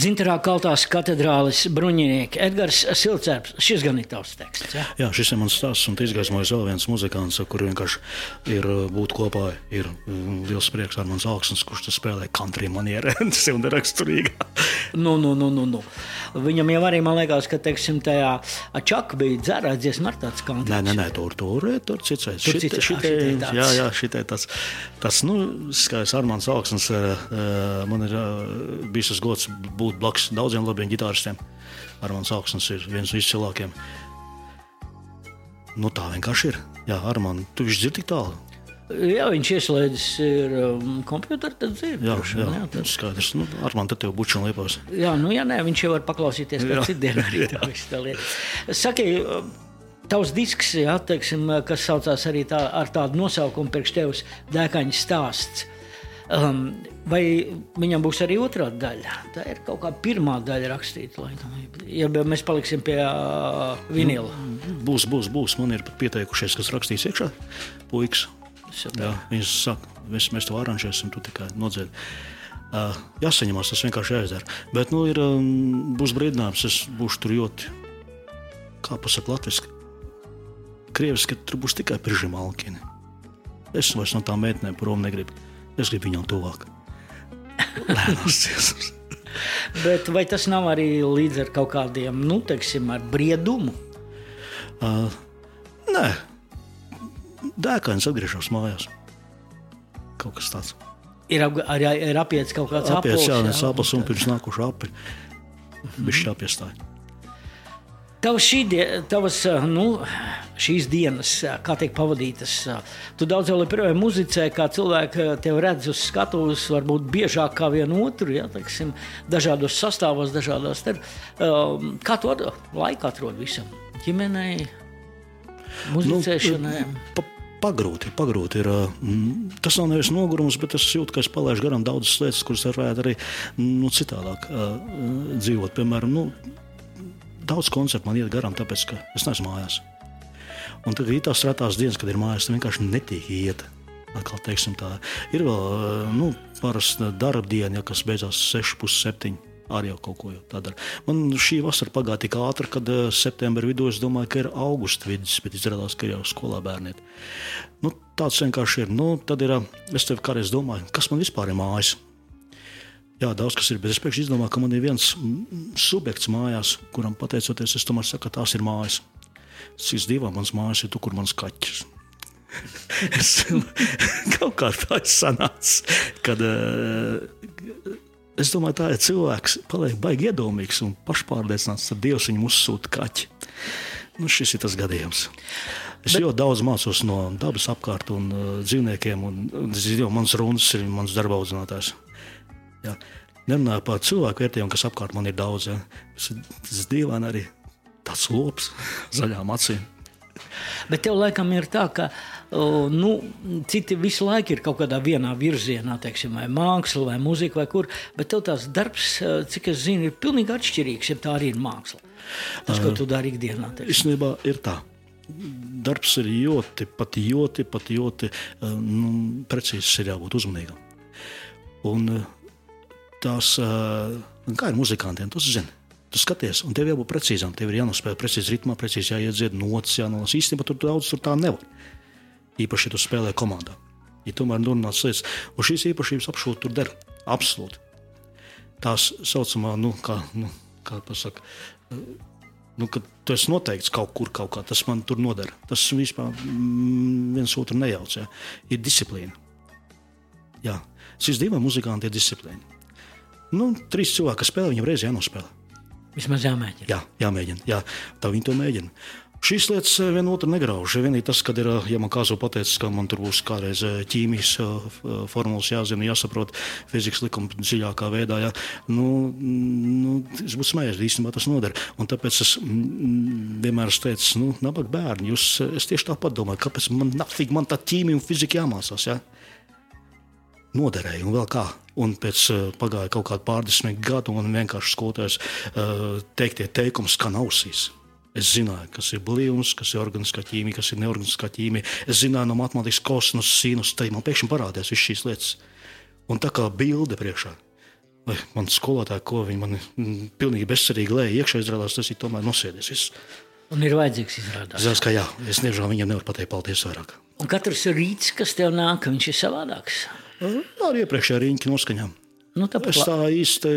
Dzintarā kaltās katedrālis bruņinieki Edgars Silcēps. Šis gan ir tavs teksts. Ja? Jā, šis ir mans stāsts, un izgaismojas vēl viens muzikants, ar kuru vienkārši ir uh, būt kopā. Ir mm, liels prieks ar mans augsnes, kurš tas spēlē country manierē. tas ir raksturīgi. Nu, nu, nu, nu, nu. Viņam jau arī, man liekas, ka teiksim, tajā čakā bija ar tāds kā Nē, nē, nē, tur tur tur cits. veids. Tur Šite- cits- šite- ah, šitai tāds. Jā, jā, šitai tas, tas nu, skaists Armāns Augsnes. uh, uh, Man ir uh, bijis tas gods būt blakus daudziem labiem ģitāristiem. Armāns Augsnes ir viens no izcilākajiem. Nu, tā vienkārši ir. Jā, Armāns, tu viņš dzird tik tālu. Jā, viņš ieslēdzis ir um, kompjuteru, tad dzird. Jā, jā, jā tad- skaidrs. Nu, Armāns, tad tev buču un liepās. Jā, nu, ja nē, viņš jau var paklausīties Jā. pēc citdienu arī tā visu tā lieta. Saki, tavs disks, jā, teiksim, kas saucās arī tā, ar tādu nosaukumu priekš tevis dēkaņa stāsts. Um, vai viņam būs arī otrā daļa? Tā ir kaut kā pirmā daļa rakstīta. Ja mēs paliksim pie uh, vinila. Būs, būs, būs. Man ir pieteikušies, kas rakstīs iekšā. Puikas. Jā, viņš saka, mēs, mēs to aranžēsim, tu tikai nodzied. Uh, jāsaņemās, tas vienkārši jāizdara. Bet nu, ir, um, būs brīdinājums, es būšu tur ļoti, kā pasakā latviešu, krieviski, tur būs tikai priekšmalkini. Es vairs no tām meitenēm prom negribu. Es gribu viņām tuvāk. Lēnās dziesmas. Bet vai tas nav arī līdz ar kaut kādiem, nu, teiksim, ar briedumu? Uh, nē, dēkains atgriežas mājās. Kaut kas tāds. Ir, ap, ar, ir apiets kaut kāds Apies, jā, apelsīns, nes apels un pirms nākuši api. Bišķi jāpiestāj. Tavas, šī, die- tavas, eh, nu, šīs dienas, kā tiek pavadītas. Tu daudz vēl joprojām muzicē, kā cilvēki ā, tev redz uz skatuves, varbūt biežāk kā vienu otru, ja, teiksim, dažādos sastāvos, dažādos. Tad, um, kā tu laiku atrod visam? Ģimenei, muzicēšanai. Nu, pa, pagrūti, pagrūti ir. Tas nav nevis nogurums, bet es jūtu, ka es palaidu garām daudzas lietas, kuras varētu arī nu, citādāk ā, dzīvot. Piemēram, nu, daudz koncertu man iet garām, tāpēc ka es neesmu mājās. Un tagad ir tās retās dienas, kad ir mājās, vienkārši netiek iet. Atkal, teiksim, tā. Ir vēl ā, nu, parasta darba diena, ja, kas beidzās 6,7. Arī jau kaut ko tādu. Man šī vasara pagāja tik ātri, kad ā, septembra vidū es domāju, ka ir augusta vidus, bet izrādās, ka ir jau skolā bērni. Nu, tāds vienkārši ir. Nu, tad ir. ā, Es tev kādreiz domāju, kas man vispār ir mājas. Jā, daudz kas ir, bet es pēkšņi izdomāju, ka man ir viens mm, subjekts mājās, kuram pateicoties, es tomēr saku, ka tās ir mājas. Cik divām manas mājas ir tur, kur mans kaķis. es kaut kā tā ir sanācis, kad uh, es domāju, tā ir cilvēks, paliek baigi iedomīgs un pašpārliecināts, tad Dievs viņam uzsūta kaķi. Nu, šis ir tas gadījums. Es Bet... ļoti daudz mācos no dabas apkārt un uh, dzīvniekiem. Un, un, es zinu, mans runas ir mans darba audzinātājs. Jā. Nerunāju par cilvēku vērtību, kas apkārt man ir daudz. Ja. Tas ir tas dīvaini arī tāds lops, zaļām acīm. Bet tev laikam ir tā, ka nu, citi visu laiku ir kaut kādā vienā virzienā, teiksim, vai māksla, vai mūzika, vai kur. Bet tev tās darbs, eh, cik es zinu, ir pilnīgi atšķirīgs, ja tā arī ir māksla. Tas, ko tu dari ikdienā. teiksim. Īstenībā ir tā. Darbs ir ļoti, pat ļoti, pat ļoti uh, nu, precīzs, ir jābūt uzmanīgam. Un uh, tās, kā ir muzikantiem, tas zina. Tu skaties, un tev jābūt precīzam. Tev ir jānospēlē precīzi ritmā, precīzi jāiedzied notis, jānolas. Īstenībā tur daudz tur tā nevar. Īpaši, ja tu spēlē komandā. Ja tomēr nonāc lietas, un šīs īpašības apšūt tur der. Absolūti. Tās saucamā, nu, kā, nu, kā pasaka, nu, kad tu esi noteikts kaut kur, kaut kā, tas man tur noder. Tas vispār mm, viens otru nejauc. Ja. Ir disciplīna. Jā, šis divi muzikanti ir disciplīna. Nu, trīs cilvēki, spēlē, viņam reizē jānospēlē. Vismaz jāmēģina. Jā, jāmēģina. Jā, tā viņi to mēģina. Šīs lietas eh, viena otru negrauž. Vienīgi tas, kad ir, eh, ja man kāds pateicis, ka man tur būs kādreiz eh, ķīmijas formulas jāzina, jāsaprot fizikas likuma dziļākā veidā, jā, nu, nu, es būtu smējies, īstenībā tas noder. Un tāpēc es mm, vienmēr esmu teicis, nu, nabaga bērni, jūs, es tieši tāpat domāju, kāpēc man nafīgi man tā ķīmija un fizika jāmācās. Jā? Noderēja, un vēl kā. Un pēc uh, pagāja kaut kāda pārdesmit gadu, un vienkārši skolotājs uh, teiktie teikumi skan ausīs. Es zināju, kas ir blīvums, kas ir organiskā ķīmija, kas ir neorganiskā ķīmija. Es zināju no matemātikas kosinus, sinus, tad man pēkšņi parādījās visas šīs lietas. Un tā kā bilde priekšā. Vai man skolotāja, ko viņi man mm, pilnīgi bezcerīgi lēja iekšā, izrādās, tas ir tomēr nosēdies. Viss. Un ir vajadzīgs izrādās. Zināms, ka jā, es nežēl viņam nevaru pateikt paldies vairāk. Un katrs rīts, kas tev nāk, viņš ir savādāks. Ar iepriekšējā rīņķa noskaņām. Nu, tāpat Es tā īsti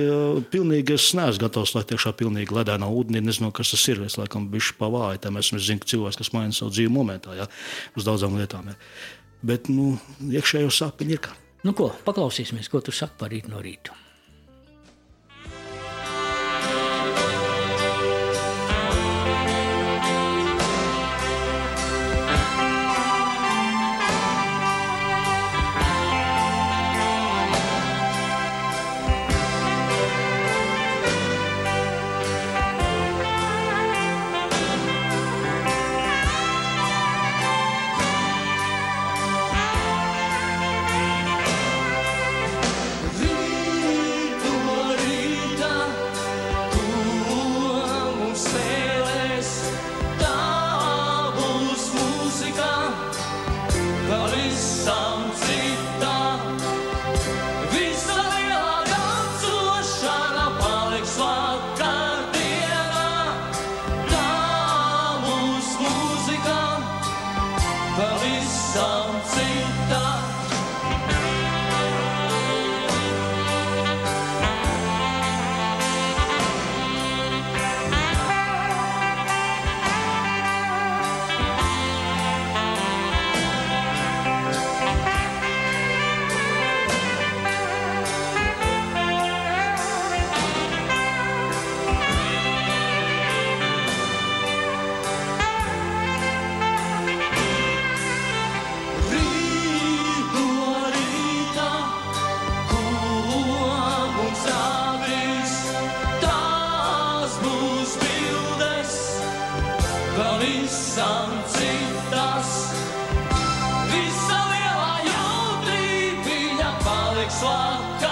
pilnīgi es neesmu gatavs, lai tiešām pilnīgi ledainā ūdenī nezinu, kas tas ir. Es laikam bijuši pavāji, tam es zinu, ka cilvēks, kas maina savu dzīvi momentā, jā, uz daudzām lietām. Jā. Bet, nu, iekšējo sāpju ir kā. Nu, ko, paklausīsimies, ko tu saki par rīt no rīta. 双头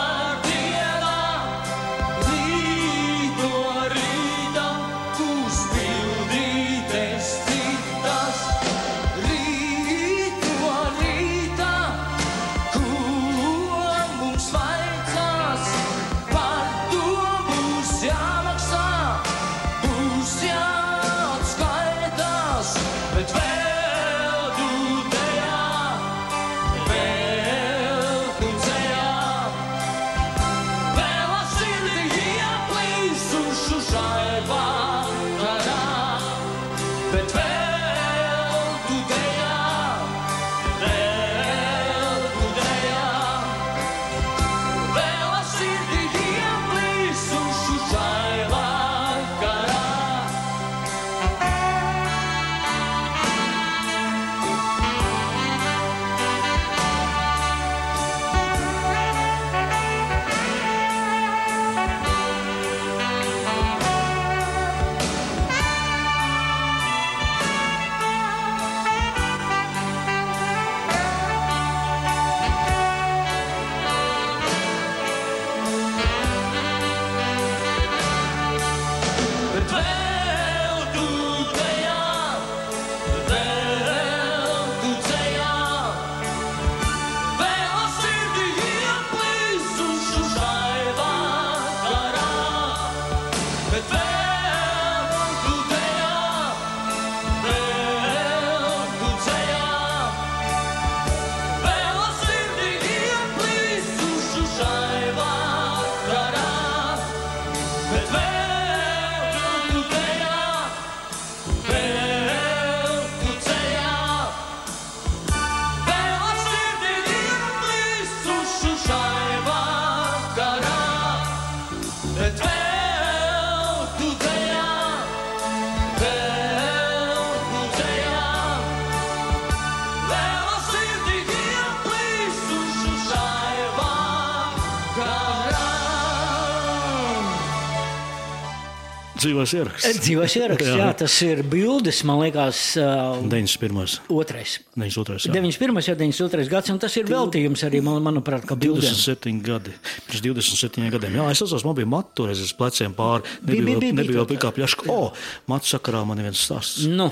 Dzīvais ieraksts. Dzīvais ieraksts, jā. Jā. jā, tas ir bildes, man liekas, uh, 91. otrais. 92. jā. 91. jau 92. gads, un tas ir veltījums arī, man, manuprāt, kā bildēm. 27 gadi. Pirms 27 gadiem. Jā, es atceros, man bija matu toreiz uz pleciem pāri. Bija, bija, bija, Nebija bija vēl pikā pļaška. O, matu sakarā man ir viens stāsts. Nu,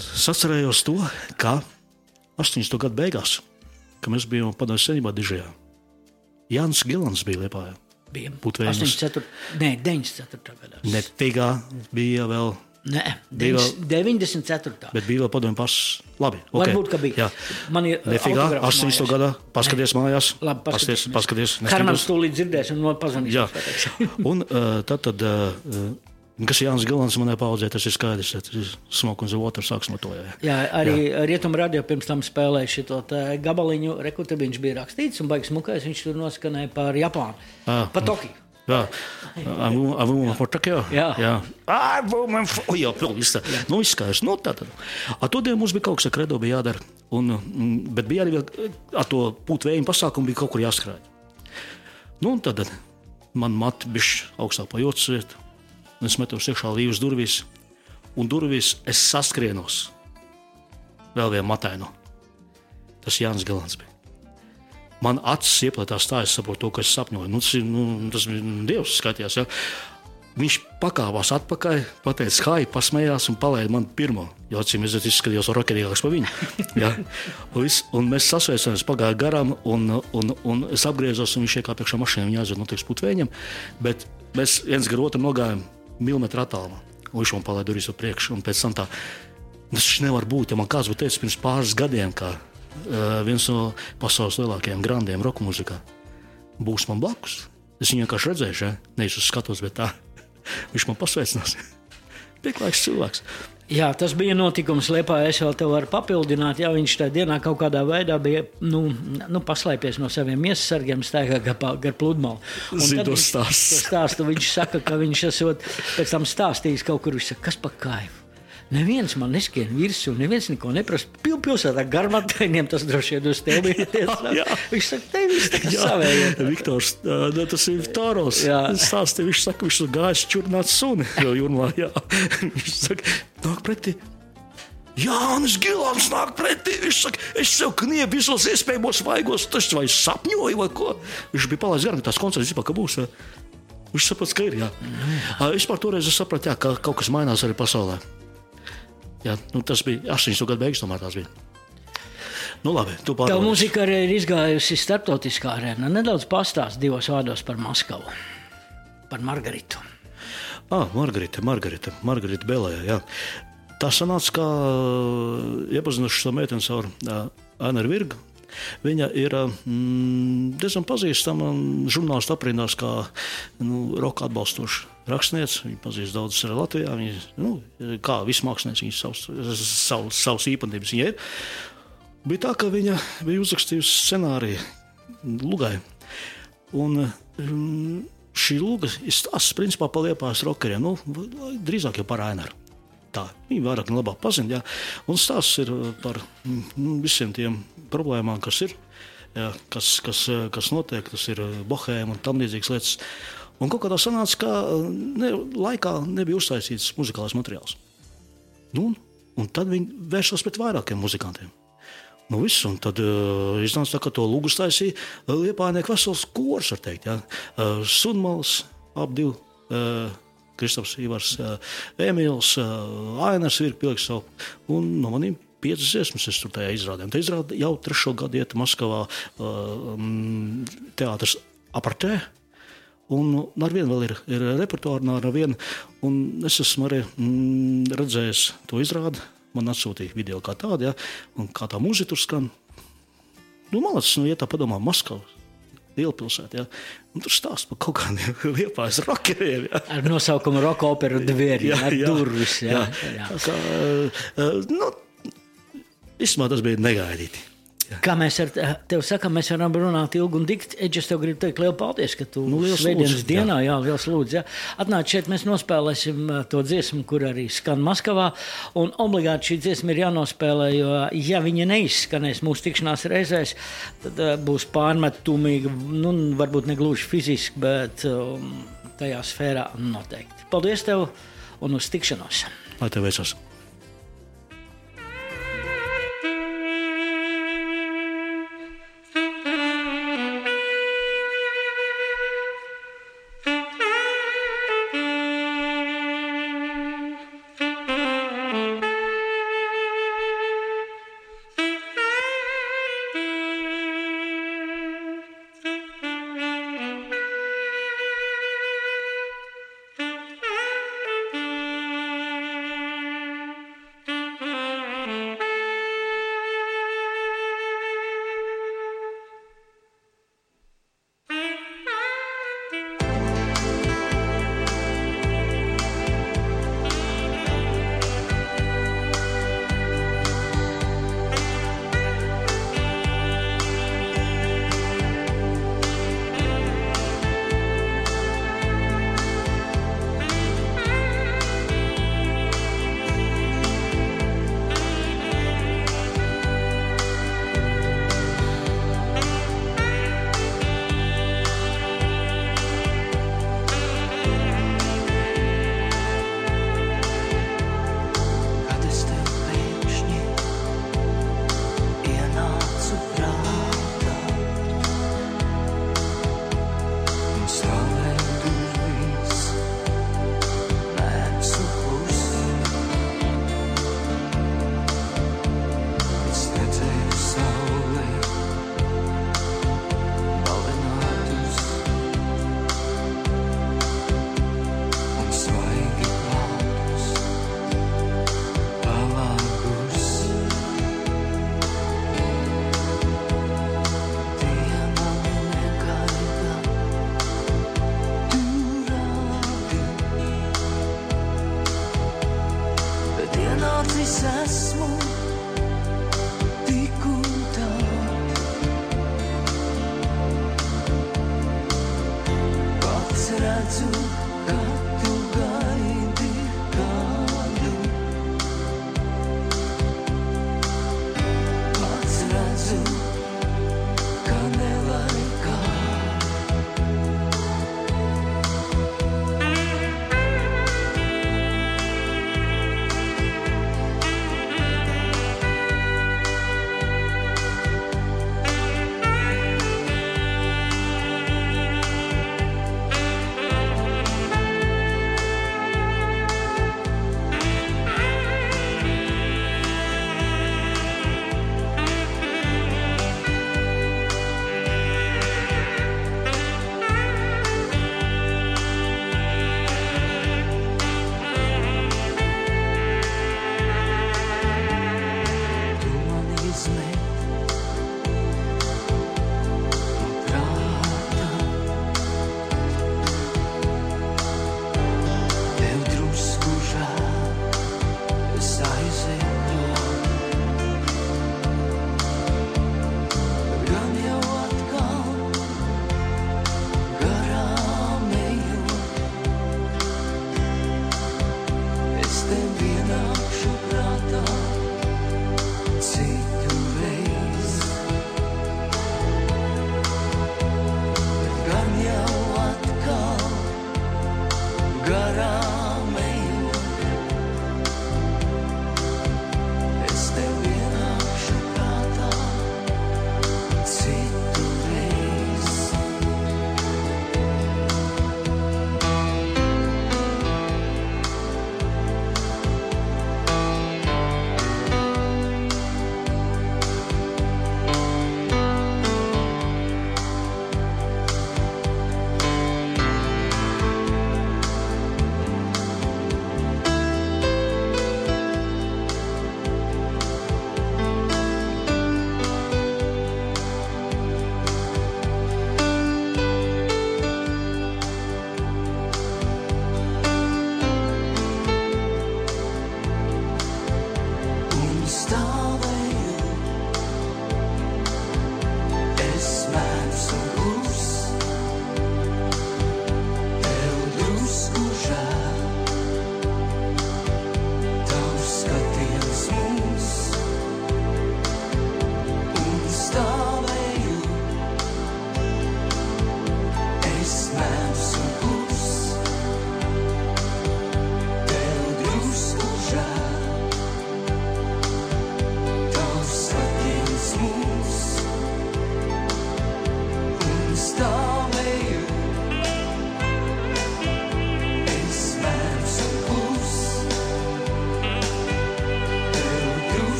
Es atcerējos to, ka 80. gadu beigās, kad mēs bijām padomju senībā Dižajā, Jānis Gilans bija Liepājā. Bija vēlams. 84. Nē, 94. gadā. Ne Figā bija vēl, Nē, Bija 94. bet bija vēl padomju pass. Labi, ok. Varbūt, ka bija. Jā. Man ir Ne Figā, autografs 80. mājās. gadā, paskaties mājās. Labi, paskaties, paskaties. Karmans neskatās. tūlīt dzirdēs un pazvanīs. Jā, un uh, tad, tad uh, kas ir Jānis Gilans manai paudzē, tas ir skaidrs. Tas ir smoke un zvaigznes sāks no to. Jā. Jā, arī Rietumu radio pirms tam spēlēja šo gabaliņu. Rekurbi viņš bija rakstīts un baigs mukais. Viņš tur noskanēja par Japānu. Ah. Par Tokiju. Jā, a woman for Tokyo. Jā. jā. A woman for. O, jā, viss tā. Nu, viss skaidrs. Nu, tā tad. A to dienu mums bija kaut kas, kas kredo bija jādara. Un, mm, bet bija arī vēl ar to pūtvēju pasākumu bija kaut kur jāskrēj. Nu, un tad man mati bija augstāk pa jūtas vietu. Un Es metos iekšā līnijas durvīs, un durvīs es saskrienos. Vēl vienu matainu. Tas Jānis Galants bija. Man acis ieplatās tā, es saprotu, to, ko es sapņoju. Nu, tas, ir, nu, tas bija Dievs, skatījās. Ja? Viņš pakāpās atpakaļ, pateica, ir pasmējās un palaida man pirmo. Jo acīm redzot, izskatījās rokerīgāks par viņu. Ja? Un, viss, un mēs sasveicināmies, pagāja garām, un, un, un es apgriezos, un viņš iekāpa iekšā mašīnā, viņa aizved no tiem putvēņiem. Bet mēs viens gar otru nogājām milimetru attālumā. Viņš man palaida durvis uz priekšu, un pēc tam tā. Tas nevar būt. Ja man kāds būtu teicis pirms pāris gadiem, ka uh, viens no pasaules lielākajiem grandiem roka mūzikā būs man blakus. Es viņu vienkārši redzēju, ja? nevis uz skatuves, bet tā. Viņš man pasveicinās. Pieklājīgs cilvēks. Jā, tas bija notikums Lietuvā. Es vēl te varu papildināt, ja viņš tajā dienā kaut kādā veidā bija nu, nu, paslēpies no saviem miesasargiem, staigā gar, pa- pludmali. Zinu stāstu. stāstu. Viņš saka, ka viņš esot pēc tam stāstījis kaut kur. Viņš saka, kas par kaifu? Neviens man neskrien virsū, neviens neko neprasa. Pil- Pilsētā garmatainiem tas droši vien uz tevi ir. Jā. Viņš saka, te viss kā savējie. Viktors, tas ir Tāros. Jā. Stāsti, viņš saka, viņš ir gājis čurnāt suni jūrmā. Jā. Viņš saka, nāk pretī. Jānis Gilants nāk pretī. Viņš saka, es sev kniebu visos iespējamos vaigos, tas vai sapņoju, vai ko. Viņš bija palaidis garām, tās koncerts vispār ka būs. jā. Viņš saprata, ka ir. Jā. Mm. Toreiz es sapratu, jā, ka kaut kas mainās arī pasaulē. Jā, nu, tas bija 80. gadu beigas, tomēr tās bija. Nu, labi, tu Tā pārbaudi. mūzika arī ir izgājusi starptautiskā arēnā. Nedaudz pastāst divos vārdos par Maskavu, par Margaritu. Ah, Margarita, Margarita, Margarita Belē. Jā. Tā sanāca, ka iepazinuši šo meiteni caur Ainu Virgu. Viņa ir mm, diezgan pazīstama žurnālistu aprindās, kā nu, roka atbalstoša rakstniece. Viņa pazīst daudzas arī Latvijā. Viņa, nu, kā visi mākslinieci, viņas savas, savas, savas īpatnības viņai ir. Bija tā, ka viņa bija uzrakstījusi scenāriju Lugai. Un mm, šī luga ir stāsts principā par liepās rokeriem, nu, drīzāk jau par Ainaru. Tā viņi vairāk un labāk pazina. Jā. Un stāsts ir par mm, visiem tiem problēmām, kas ir, jā, kas, kas, kas notiek, tas ir bohēma un tam līdzīgas lietas. Un kaut kādā sanāca, ka ne, laikā nebija uztaisīts muzikālais materiāls. Nu, un tad viņi vēršas pret vairākiem muzikantiem. Nu, viss, un tad uh, iznāca tā, ka to lūgu taisīja uh, Liepājnieku vesels kurs, var teikt. Ja? Uh, Sunmals, ap divi. Uh, Kristofers Ivars, uh, Emīls, uh, Ainars ir pieliks savu. Un no maniem piecas dziesmas es tur tajā izrādē. Un Tā izrāda jau trešo gadu iet Maskavā uh, teātris apartē. Un ar vienu vēl ir, ir repertuāra, un ar vienu. Es esmu arī mm, redzējis to izrādi. Man atsūtīja video kā tādu, ja, un kā tā mūzika tur skan. Nu, Malacis, nu, ja tā padomā, Maskava, lielpilsēta, ja, un tur stāsta par kaut kādiem liepājas rokeriem. Ja. Ar nosaukumu Roka opera Dvieri, ar durvis. Jā, jā. jā. Kā, uh, nu, īstenībā tas bija negaidīti. Kā mēs ar tevi sakām, mēs varam runāt ilgi un dikti. Eģis, tev gribu teikt lielu paldies, ka tu Nu, svētdienas dienā, jā, liels lūdzu, jā. Atnāc šeit, mēs nospēlēsim ā, to dziesmu, kur arī skan Maskavā. Un obligāti šī dziesma ir jānospēlē, jo, ja viņa neizskanēs mūsu tikšanās reizēs, tad uh, būs pārmetumīga, nu, varbūt ne gluži fiziski, bet um, tajā sfērā noteikti. Paldies tev un uz tikšanos! Lai tev veicas! 足够